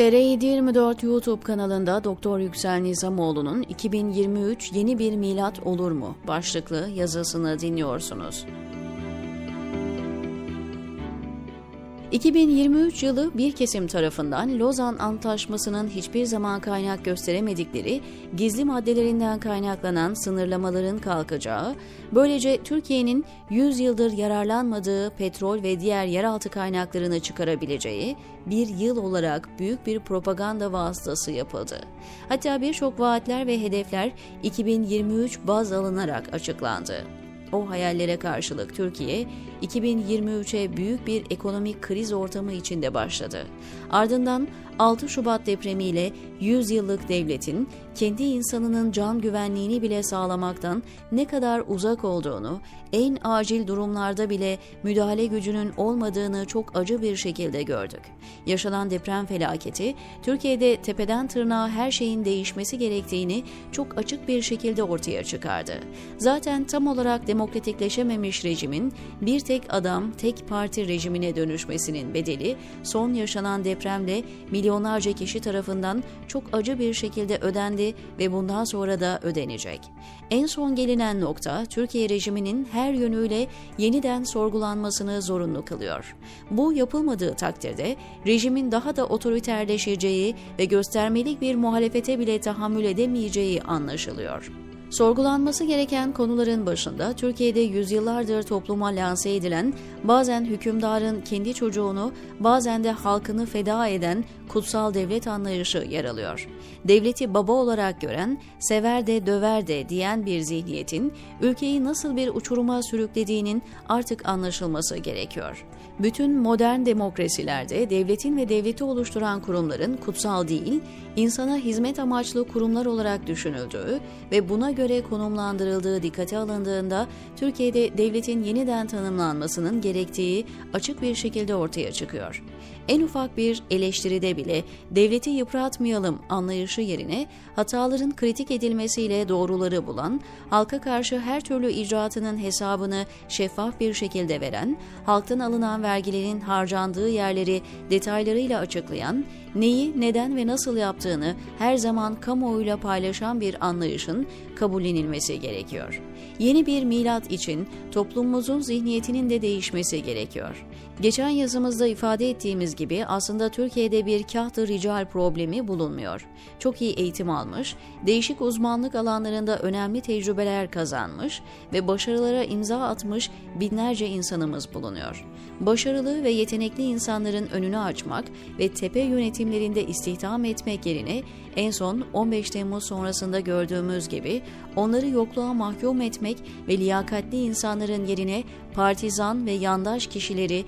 TR724 YouTube kanalında Doktor Yüksel Nizamoğlu'nun 2023 yeni bir milat olur mu başlıklı yazısını dinliyorsunuz. 2023 yılı bir kesim tarafından Lozan Antlaşması'nın hiçbir zaman kaynak gösteremedikleri gizli maddelerinden kaynaklanan sınırlamaların kalkacağı, böylece Türkiye'nin 100 yıldır yararlanmadığı petrol ve diğer yeraltı kaynaklarını çıkarabileceği bir yıl olarak büyük bir propaganda vasıtası yapıldı. Hatta birçok vaatler ve hedefler 2023 baz alınarak açıklandı. O hayallere karşılık Türkiye 2023'e büyük bir ekonomik kriz ortamı içinde başladı. Ardından 6 Şubat depremiyle 100 yıllık devletin kendi insanının can güvenliğini bile sağlamaktan ne kadar uzak olduğunu, en acil durumlarda bile müdahale gücünün olmadığını çok acı bir şekilde gördük. Yaşanan deprem felaketi, Türkiye'de tepeden tırnağa her şeyin değişmesi gerektiğini çok açık bir şekilde ortaya çıkardı. Zaten tam olarak demokratikleşememiş rejimin bir tek adam, tek parti rejimine dönüşmesinin bedeli son yaşanan depremle milyonlarca kişi tarafından çok acı bir şekilde ödendi ve bundan sonra da ödenecek. En son gelinen nokta Türkiye rejiminin her yönüyle yeniden sorgulanmasını zorunlu kılıyor. Bu yapılmadığı takdirde rejimin daha da otoriterleşeceği ve göstermelik bir muhalefete bile tahammül edemeyeceği anlaşılıyor. Sorgulanması gereken konuların başında Türkiye'de yüzyıllardır topluma lanse edilen, bazen hükümdarın kendi çocuğunu, bazen de halkını feda eden kutsal devlet anlayışı yer alıyor. Devleti baba olarak gören, sever de döver de diyen bir zihniyetin ülkeyi nasıl bir uçuruma sürüklediğinin artık anlaşılması gerekiyor. Bütün modern demokrasilerde devletin ve devleti oluşturan kurumların kutsal değil, insana hizmet amaçlı kurumlar olarak düşünüldüğü ve buna göre konumlandırıldığı dikkate alındığında Türkiye'de devletin yeniden tanımlanmasının gerektiği açık bir şekilde ortaya çıkıyor. En ufak bir eleştiride bile devleti yıpratmayalım anlayışı yerine hataların kritik edilmesiyle doğruları bulan, halka karşı her türlü icraatının hesabını şeffaf bir şekilde veren, halktan alınan vergilerin harcandığı yerleri detaylarıyla açıklayan, neyi, neden ve nasıl yaptığını her zaman kamuoyuyla paylaşan bir anlayışın kabullenilmesi gerekiyor. Yeni bir milat için toplumumuzun zihniyetinin de değişmesi gerekiyor. Geçen yazımızda ifade ettiğimiz gibi aslında Türkiye'de bir kahtı rical problemi bulunmuyor. Çok iyi eğitim almış, değişik uzmanlık alanlarında önemli tecrübeler kazanmış ve başarılara imza atmış binlerce insanımız bulunuyor. Başarılı ve yetenekli insanların önünü açmak ve tepe yönetimlerinde istihdam etmek yerine en son 15 Temmuz sonrasında gördüğümüz gibi onları yokluğa mahkum etmek ve liyakatli insanların yerine partizan ve yandaş kişileri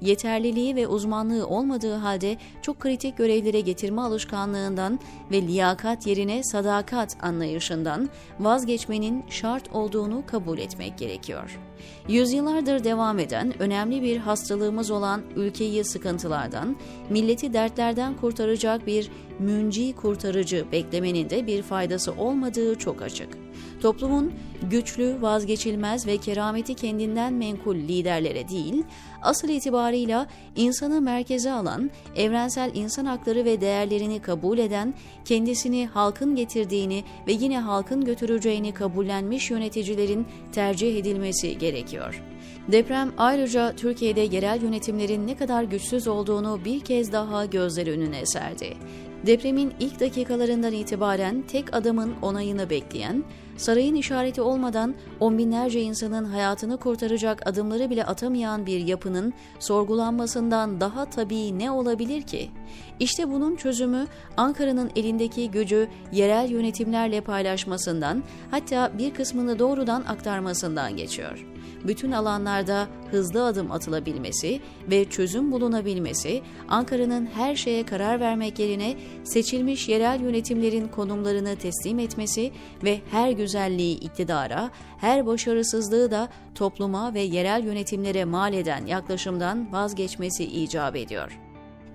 yeterliliği ve uzmanlığı olmadığı halde çok kritik görevlere getirme alışkanlığından ve liyakat yerine sadakat anlayışından vazgeçmenin şart olduğunu kabul etmek gerekiyor. Yüzyıllardır devam eden önemli bir hastalığımız olan ülkeyi sıkıntılardan, milleti dertlerden kurtaracak bir münci kurtarıcı beklemenin de bir faydası olmadığı çok açık. Toplumun güçlü, vazgeçilmez ve kerameti kendinden menkul liderlere değil, asıl itibarıyla insanı merkeze alan, evrensel insan hakları ve değerlerini kabul eden, kendisini halkın getirdiğini ve yine halkın götüreceğini kabullenmiş yöneticilerin tercih edilmesi gerekiyor. Deprem ayrıca Türkiye'de yerel yönetimlerin ne kadar güçsüz olduğunu bir kez daha gözler önüne serdi. Depremin ilk dakikalarından itibaren tek adamın onayını bekleyen, sarayın işareti olmadan on binlerce insanın hayatını kurtaracak adımları bile atamayan bir yapının sorgulanmasından daha tabii ne olabilir ki? İşte bunun çözümü Ankara'nın elindeki gücü yerel yönetimlerle paylaşmasından hatta bir kısmını doğrudan aktarmasından geçiyor bütün alanlarda hızlı adım atılabilmesi ve çözüm bulunabilmesi, Ankara'nın her şeye karar vermek yerine seçilmiş yerel yönetimlerin konumlarını teslim etmesi ve her güzelliği iktidara, her başarısızlığı da topluma ve yerel yönetimlere mal eden yaklaşımdan vazgeçmesi icap ediyor.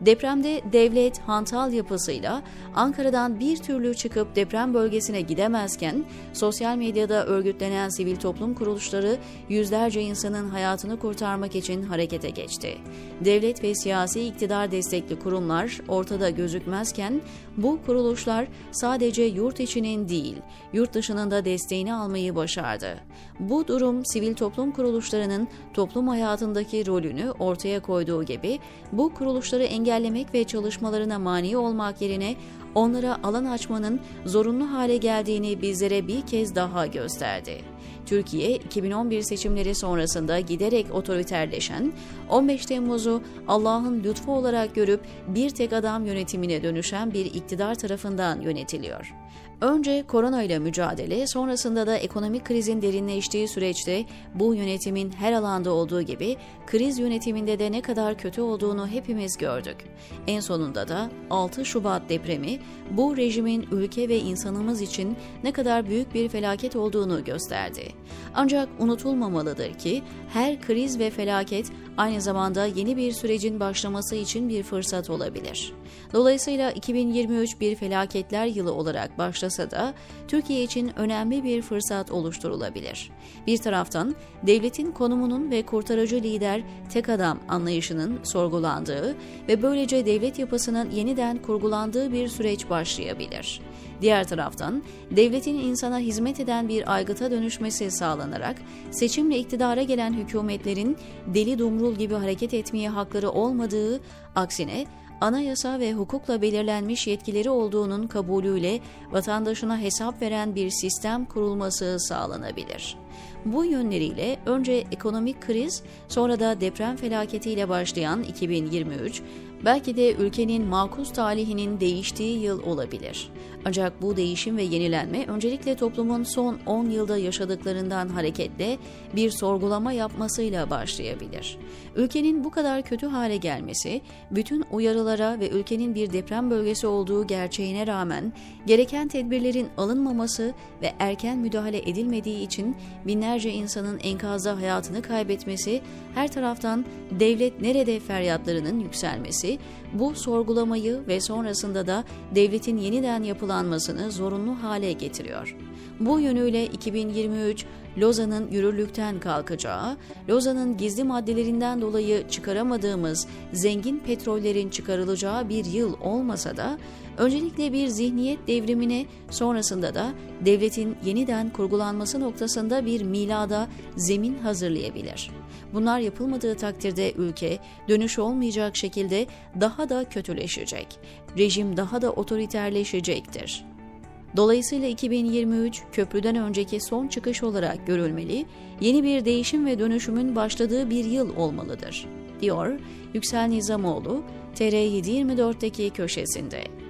Depremde devlet hantal yapısıyla Ankara'dan bir türlü çıkıp deprem bölgesine gidemezken sosyal medyada örgütlenen sivil toplum kuruluşları yüzlerce insanın hayatını kurtarmak için harekete geçti. Devlet ve siyasi iktidar destekli kurumlar ortada gözükmezken bu kuruluşlar sadece yurt içinin değil, yurt dışının da desteğini almayı başardı. Bu durum sivil toplum kuruluşlarının toplum hayatındaki rolünü ortaya koyduğu gibi bu kuruluşları engellemek ve çalışmalarına mani olmak yerine onlara alan açmanın zorunlu hale geldiğini bizlere bir kez daha gösterdi. Türkiye 2011 seçimleri sonrasında giderek otoriterleşen, 15 Temmuz'u Allah'ın lütfu olarak görüp bir tek adam yönetimine dönüşen bir iktidar tarafından yönetiliyor. Önce korona ile mücadele, sonrasında da ekonomik krizin derinleştiği süreçte bu yönetimin her alanda olduğu gibi kriz yönetiminde de ne kadar kötü olduğunu hepimiz gördük. En sonunda da 6 Şubat depremi bu rejimin ülke ve insanımız için ne kadar büyük bir felaket olduğunu gösterdi. Ancak unutulmamalıdır ki her kriz ve felaket aynı zamanda yeni bir sürecin başlaması için bir fırsat olabilir. Dolayısıyla 2023 bir felaketler yılı olarak başlasa da Türkiye için önemli bir fırsat oluşturulabilir. Bir taraftan devletin konumunun ve kurtarıcı lider tek adam anlayışının sorgulandığı ve böylece devlet yapısının yeniden kurgulandığı bir süreç başlayabilir. Diğer taraftan devletin insana hizmet eden bir aygıta dönüşmesi sağlanarak seçimle iktidara gelen hükümetlerin deli dumrul gibi hareket etmeye hakları olmadığı, aksine anayasa ve hukukla belirlenmiş yetkileri olduğunun kabulüyle vatandaşına hesap veren bir sistem kurulması sağlanabilir. Bu yönleriyle önce ekonomik kriz, sonra da deprem felaketiyle başlayan 2023, belki de ülkenin makus talihinin değiştiği yıl olabilir. Ancak bu değişim ve yenilenme öncelikle toplumun son 10 yılda yaşadıklarından hareketle bir sorgulama yapmasıyla başlayabilir. Ülkenin bu kadar kötü hale gelmesi, bütün uyarılara ve ülkenin bir deprem bölgesi olduğu gerçeğine rağmen gereken tedbirlerin alınmaması ve erken müdahale edilmediği için binlerce insanın enkazda hayatını kaybetmesi, her taraftan devlet nerede feryatlarının yükselmesi, bu sorgulamayı ve sonrasında da devletin yeniden yapılanmasını zorunlu hale getiriyor. Bu yönüyle 2023 Lozan'ın yürürlükten kalkacağı, Lozan'ın gizli maddelerinden dolayı çıkaramadığımız zengin petrollerin çıkarılacağı bir yıl olmasa da öncelikle bir zihniyet devrimine sonrasında da devletin yeniden kurgulanması noktasında bir milada zemin hazırlayabilir. Bunlar yapılmadığı takdirde ülke dönüş olmayacak şekilde daha da kötüleşecek. Rejim daha da otoriterleşecektir. Dolayısıyla 2023 köprüden önceki son çıkış olarak görülmeli, yeni bir değişim ve dönüşümün başladığı bir yıl olmalıdır, diyor Yüksel Nizamoğlu, TR724'deki köşesinde.